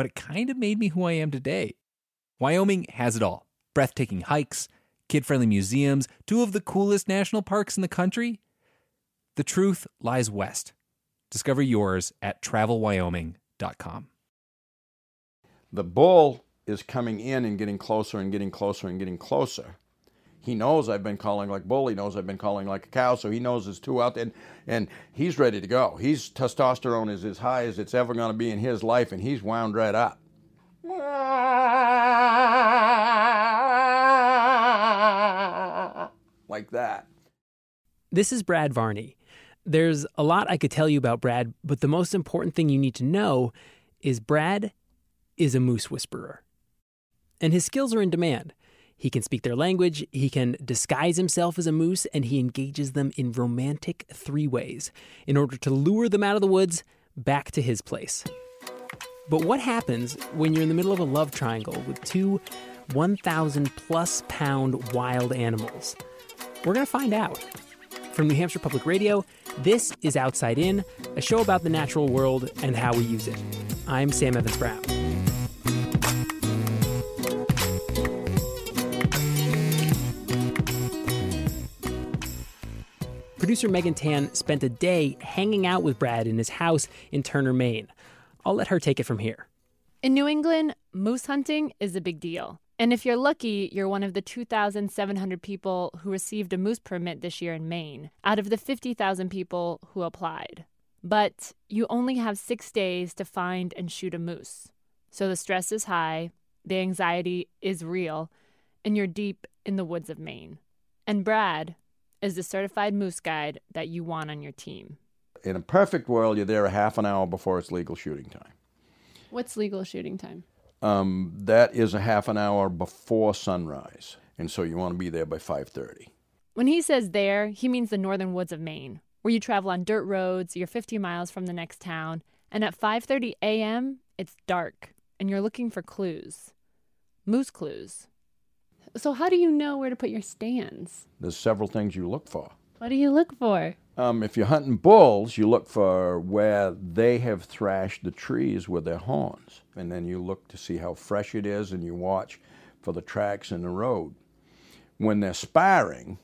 but it kind of made me who I am today. Wyoming has it all breathtaking hikes, kid friendly museums, two of the coolest national parks in the country. The truth lies west. Discover yours at travelwyoming.com the bull is coming in and getting closer and getting closer and getting closer. He knows I've been calling like bull. He knows I've been calling like a cow. So he knows there's two out there, and, and he's ready to go. His testosterone is as high as it's ever going to be in his life, and he's wound right up. Like that. This is Brad Varney. There's a lot I could tell you about Brad, but the most important thing you need to know is Brad is a moose whisperer. And his skills are in demand. He can speak their language, he can disguise himself as a moose, and he engages them in romantic three ways in order to lure them out of the woods back to his place. But what happens when you're in the middle of a love triangle with two 1,000 plus pound wild animals? We're going to find out. From New Hampshire Public Radio, this is Outside In, a show about the natural world and how we use it. I'm Sam Evans Brown. Producer Megan Tan spent a day hanging out with Brad in his house in Turner, Maine. I'll let her take it from here. In New England, moose hunting is a big deal. And if you're lucky, you're one of the 2,700 people who received a moose permit this year in Maine, out of the 50,000 people who applied. But you only have six days to find and shoot a moose. So the stress is high, the anxiety is real, and you're deep in the woods of Maine. And Brad, is the certified moose guide that you want on your team. In a perfect world, you're there a half an hour before it's legal shooting time. What's legal shooting time? Um, that is a half an hour before sunrise, and so you want to be there by 5:30. When he says there, he means the northern woods of Maine, where you travel on dirt roads. You're 50 miles from the next town, and at 5:30 a.m. it's dark, and you're looking for clues, moose clues. So, how do you know where to put your stands? There's several things you look for. What do you look for? Um, if you're hunting bulls, you look for where they have thrashed the trees with their horns. And then you look to see how fresh it is and you watch for the tracks in the road. When they're sparring,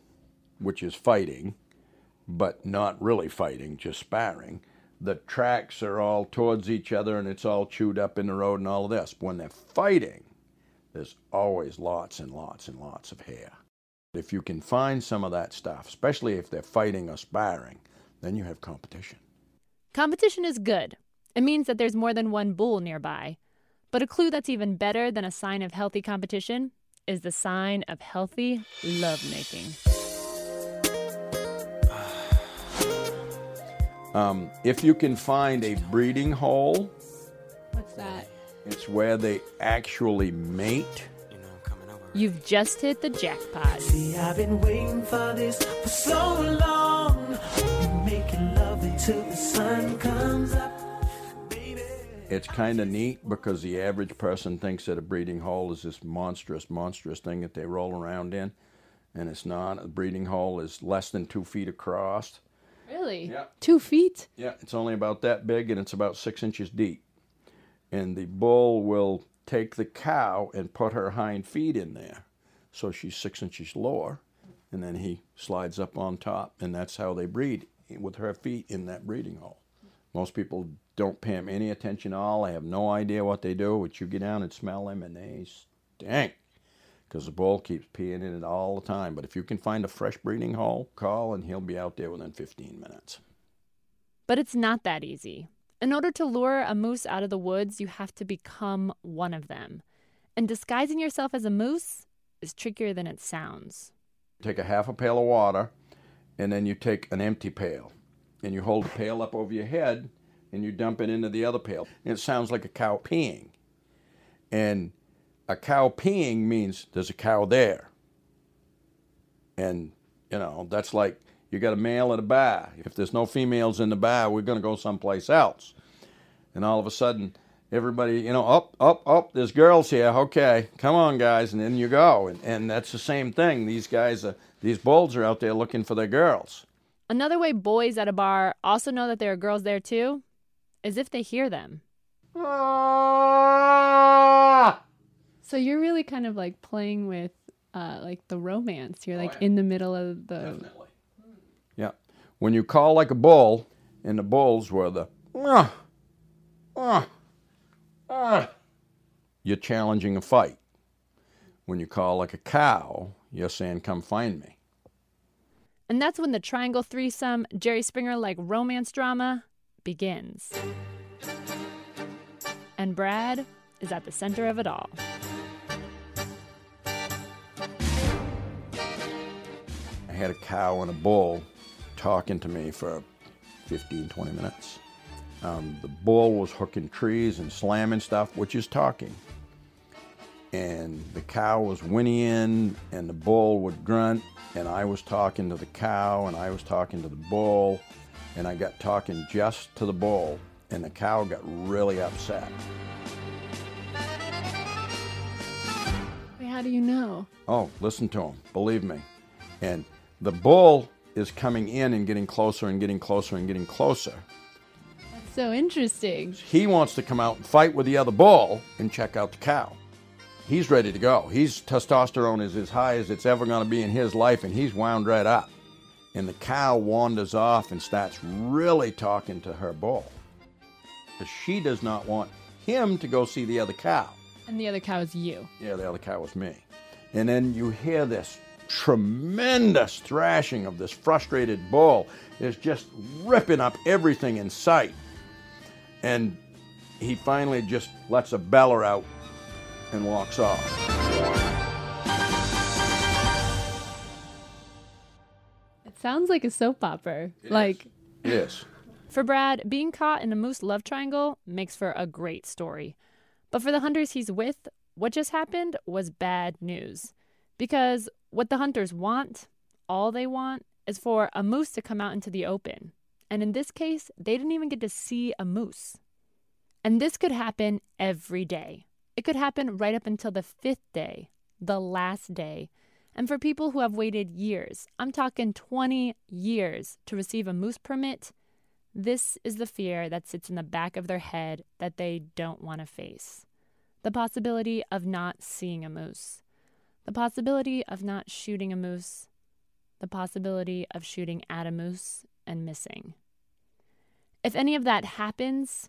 which is fighting, but not really fighting, just sparring, the tracks are all towards each other and it's all chewed up in the road and all of this. When they're fighting, there's always lots and lots and lots of hair. If you can find some of that stuff, especially if they're fighting or sparring, then you have competition. Competition is good. It means that there's more than one bull nearby. But a clue that's even better than a sign of healthy competition is the sign of healthy lovemaking. Um, if you can find a breeding hole, What's that? It's where they actually mate. You've just hit the jackpot. See, I've been waiting for this for so long. Making love until the sun comes up. Baby. It's kind of neat because the average person thinks that a breeding hole is this monstrous, monstrous thing that they roll around in, and it's not. A breeding hole is less than two feet across. Really? Yeah. Two feet? Yeah, it's only about that big and it's about six inches deep. And the bull will take the cow and put her hind feet in there. So she's six inches lower. And then he slides up on top. And that's how they breed with her feet in that breeding hole. Most people don't pay them any attention at all. They have no idea what they do. But you get down and smell them and they stink. Because the bull keeps peeing in it all the time. But if you can find a fresh breeding hole, call and he'll be out there within 15 minutes. But it's not that easy. In order to lure a moose out of the woods, you have to become one of them. And disguising yourself as a moose is trickier than it sounds. take a half a pail of water and then you take an empty pail and you hold the pail up over your head and you dump it into the other pail. And it sounds like a cow peeing. And a cow peeing means there's a cow there. And, you know, that's like you got a male at a bar. If there's no females in the bar, we're going to go someplace else. And all of a sudden, everybody, you know, up, up, up, there's girls here. Okay, come on, guys. And then you go. And, and that's the same thing. These guys, are, these bulls are out there looking for their girls. Another way boys at a bar also know that there are girls there too is if they hear them. Ah! So you're really kind of like playing with uh, like the romance. You're like yeah. in the middle of the. Definitely. When you call like a bull, and the bulls were the, ah, ah, ah, you're challenging a fight. When you call like a cow, you're saying, come find me. And that's when the triangle threesome, Jerry Springer like romance drama begins. And Brad is at the center of it all. I had a cow and a bull talking to me for 15, 20 minutes. Um, the bull was hooking trees and slamming stuff, which is talking. And the cow was whinnying, and the bull would grunt, and I was talking to the cow, and I was talking to the bull, and I got talking just to the bull, and the cow got really upset. How do you know? Oh, listen to him. Believe me. And the bull is coming in and getting closer and getting closer and getting closer. That's so interesting. He wants to come out and fight with the other bull and check out the cow. He's ready to go. His testosterone is as high as it's ever going to be in his life, and he's wound right up. And the cow wanders off and starts really talking to her bull. Because she does not want him to go see the other cow. And the other cow is you. Yeah, the other cow was me. And then you hear this tremendous thrashing of this frustrated bull. is just ripping up everything in sight. And he finally just lets a beller out and walks off. It sounds like a soap opera. like, Yes. For Brad, being caught in a moose love triangle makes for a great story. But for the hunters he's with, what just happened was bad news. Because what the hunters want, all they want, is for a moose to come out into the open. And in this case, they didn't even get to see a moose. And this could happen every day. It could happen right up until the fifth day, the last day. And for people who have waited years, I'm talking 20 years to receive a moose permit, this is the fear that sits in the back of their head that they don't want to face. The possibility of not seeing a moose, the possibility of not shooting a moose, the possibility of shooting at a moose and missing. If any of that happens,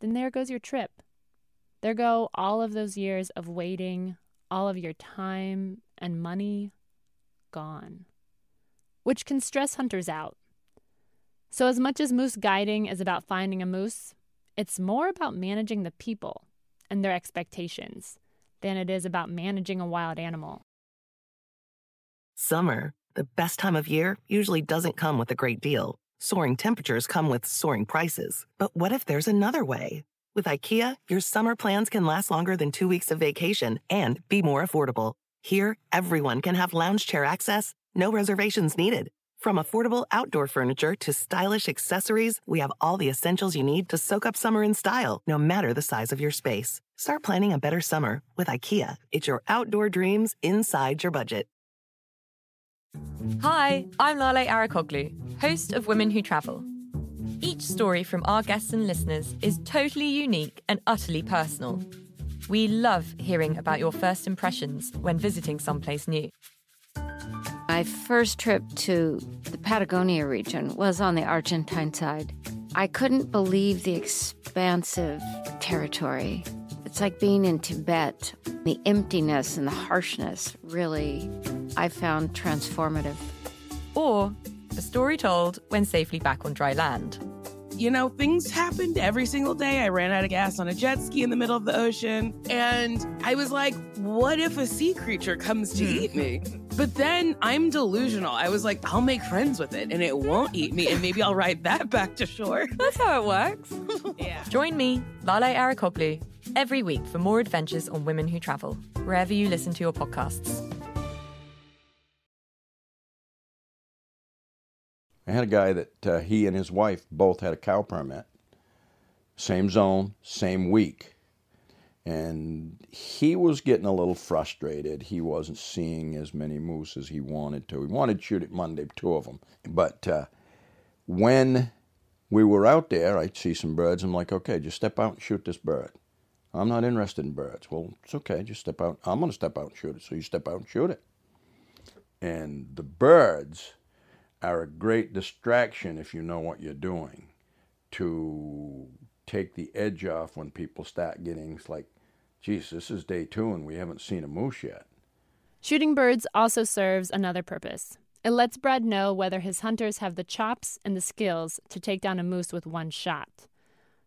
then there goes your trip. There go all of those years of waiting, all of your time and money gone, which can stress hunters out. So, as much as moose guiding is about finding a moose, it's more about managing the people and their expectations than it is about managing a wild animal. Summer, the best time of year, usually doesn't come with a great deal. Soaring temperatures come with soaring prices. But what if there's another way? With IKEA, your summer plans can last longer than two weeks of vacation and be more affordable. Here, everyone can have lounge chair access, no reservations needed. From affordable outdoor furniture to stylish accessories, we have all the essentials you need to soak up summer in style, no matter the size of your space. Start planning a better summer with IKEA. It's your outdoor dreams inside your budget. Hi, I'm Lale Arikoglu, host of Women Who Travel. Each story from our guests and listeners is totally unique and utterly personal. We love hearing about your first impressions when visiting someplace new. My first trip to the Patagonia region was on the Argentine side. I couldn't believe the expansive territory. It's like being in Tibet. The emptiness and the harshness really, I found transformative. Or a story told when safely back on dry land. You know, things happened every single day. I ran out of gas on a jet ski in the middle of the ocean. And I was like, what if a sea creature comes to hmm. eat me? But then I'm delusional. I was like, I'll make friends with it and it won't eat me. And maybe I'll ride that back to shore. That's how it works. yeah. Join me, Lale Arikoglu, every week for more adventures on Women Who Travel, wherever you listen to your podcasts. I had a guy that uh, he and his wife both had a cow permit, same zone, same week. And he was getting a little frustrated. He wasn't seeing as many moose as he wanted to. He wanted to shoot it Monday, two of them. But uh, when we were out there, I'd see some birds. I'm like, okay, just step out and shoot this bird. I'm not interested in birds. Well, it's okay, just step out. I'm going to step out and shoot it. So you step out and shoot it. And the birds are a great distraction if you know what you're doing to take the edge off when people start getting like, geez, this is day two and we haven't seen a moose yet. Shooting birds also serves another purpose. It lets Brad know whether his hunters have the chops and the skills to take down a moose with one shot.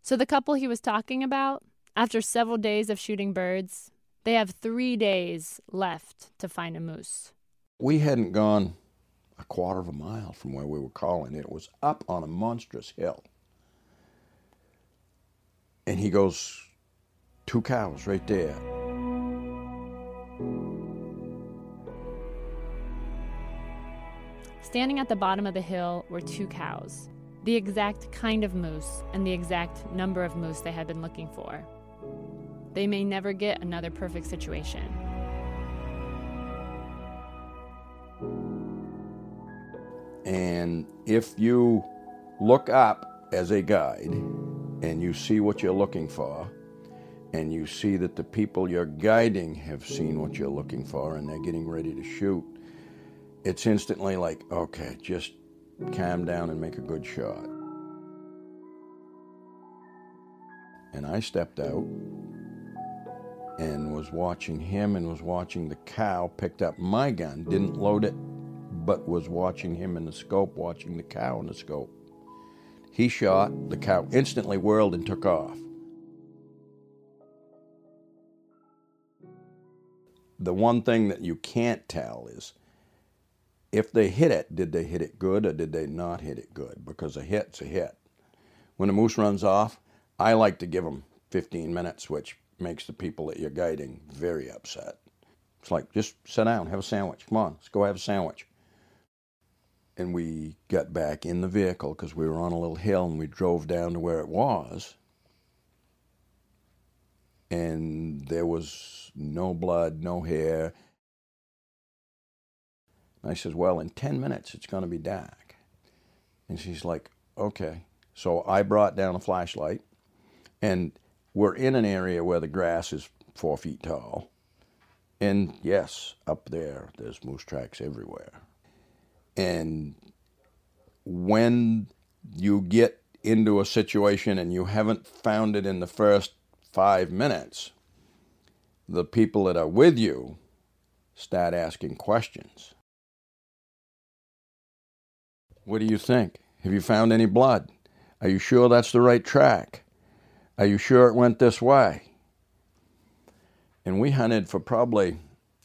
So, the couple he was talking about, after several days of shooting birds, they have three days left to find a moose. We hadn't gone a quarter of a mile from where we were calling. It was up on a monstrous hill. And he goes, two cows right there. Standing at the bottom of the hill were two cows, the exact kind of moose and the exact number of moose they had been looking for. They may never get another perfect situation. And if you look up as a guide and you see what you're looking for, and you see that the people you're guiding have seen what you're looking for and they're getting ready to shoot, it's instantly like, okay, just calm down and make a good shot. And I stepped out and was watching him and was watching the cow, picked up my gun, didn't load it, but was watching him in the scope, watching the cow in the scope. He shot, the cow instantly whirled and took off. The one thing that you can't tell is if they hit it, did they hit it good or did they not hit it good? Because a hit's a hit. When a moose runs off, I like to give them 15 minutes, which makes the people that you're guiding very upset. It's like, just sit down, have a sandwich. Come on, let's go have a sandwich. And we got back in the vehicle because we were on a little hill and we drove down to where it was. And there was no blood, no hair. And I says, Well, in 10 minutes it's going to be dark. And she's like, Okay. So I brought down a flashlight, and we're in an area where the grass is four feet tall. And yes, up there, there's moose tracks everywhere. And when you get into a situation and you haven't found it in the first five minutes, the people that are with you start asking questions. What do you think? Have you found any blood? Are you sure that's the right track? Are you sure it went this way? And we hunted for probably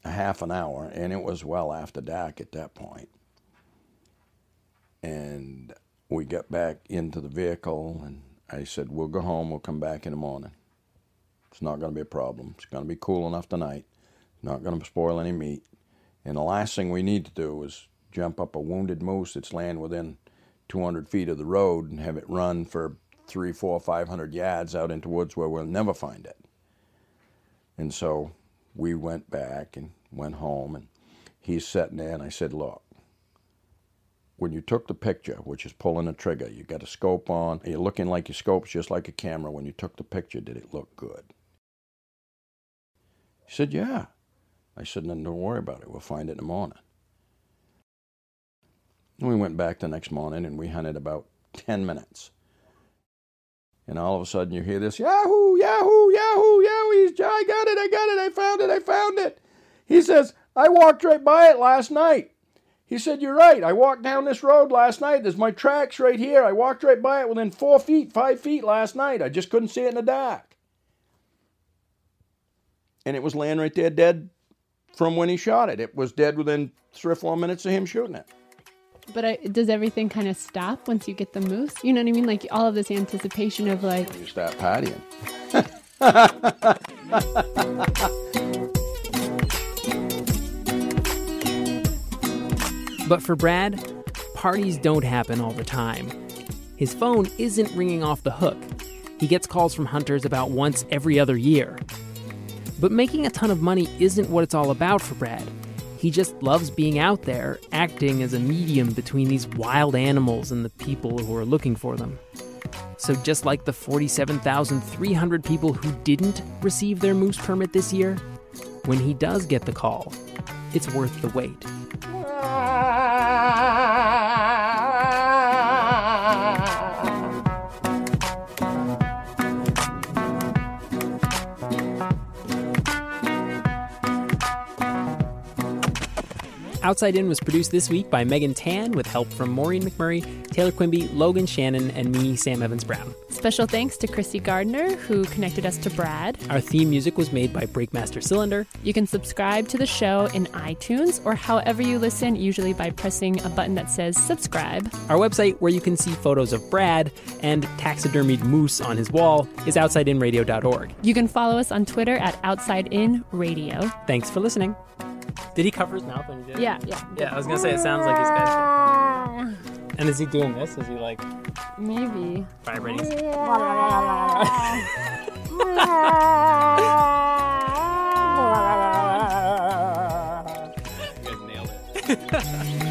a half an hour, and it was well after dark at that point. And we got back into the vehicle, and I said, We'll go home, we'll come back in the morning. It's not going to be a problem. It's going to be cool enough tonight. Not going to spoil any meat. And the last thing we need to do is jump up a wounded moose that's laying within 200 feet of the road and have it run for three, four, five hundred yards out into woods where we'll never find it. And so we went back and went home, and he's sitting there, and I said, Look, when you took the picture, which is pulling a trigger, you got a scope on, you're looking like your scope's just like a camera. When you took the picture, did it look good? He said, Yeah. I said, Then don't worry about it. We'll find it in the morning. And we went back the next morning and we hunted about 10 minutes. And all of a sudden you hear this Yahoo, Yahoo, Yahoo, Yahoo. I got it, I got it, I found it, I found it. He says, I walked right by it last night. He said, You're right. I walked down this road last night. There's my tracks right here. I walked right by it within four feet, five feet last night. I just couldn't see it in the dark. And it was laying right there dead from when he shot it. It was dead within three or four minutes of him shooting it. But I, does everything kind of stop once you get the moose? You know what I mean? Like all of this anticipation of like, You start partying. But for Brad, parties don't happen all the time. His phone isn't ringing off the hook. He gets calls from hunters about once every other year. But making a ton of money isn't what it's all about for Brad. He just loves being out there, acting as a medium between these wild animals and the people who are looking for them. So, just like the 47,300 people who didn't receive their moose permit this year, when he does get the call, it's worth the wait. Outside In was produced this week by Megan Tan with help from Maureen McMurray, Taylor Quimby, Logan Shannon, and me, Sam Evans Brown. Special thanks to Christy Gardner, who connected us to Brad. Our theme music was made by Breakmaster Cylinder. You can subscribe to the show in iTunes or however you listen, usually by pressing a button that says subscribe. Our website, where you can see photos of Brad and taxidermied moose on his wall, is outsideinradio.org. You can follow us on Twitter at Outside In Radio. Thanks for listening. Did he cover his mouth when he did? Yeah, yeah. Yeah, I was gonna say it sounds like he's got. Ah. And is he doing this? Is he like maybe. vibrating? you guys nailed it.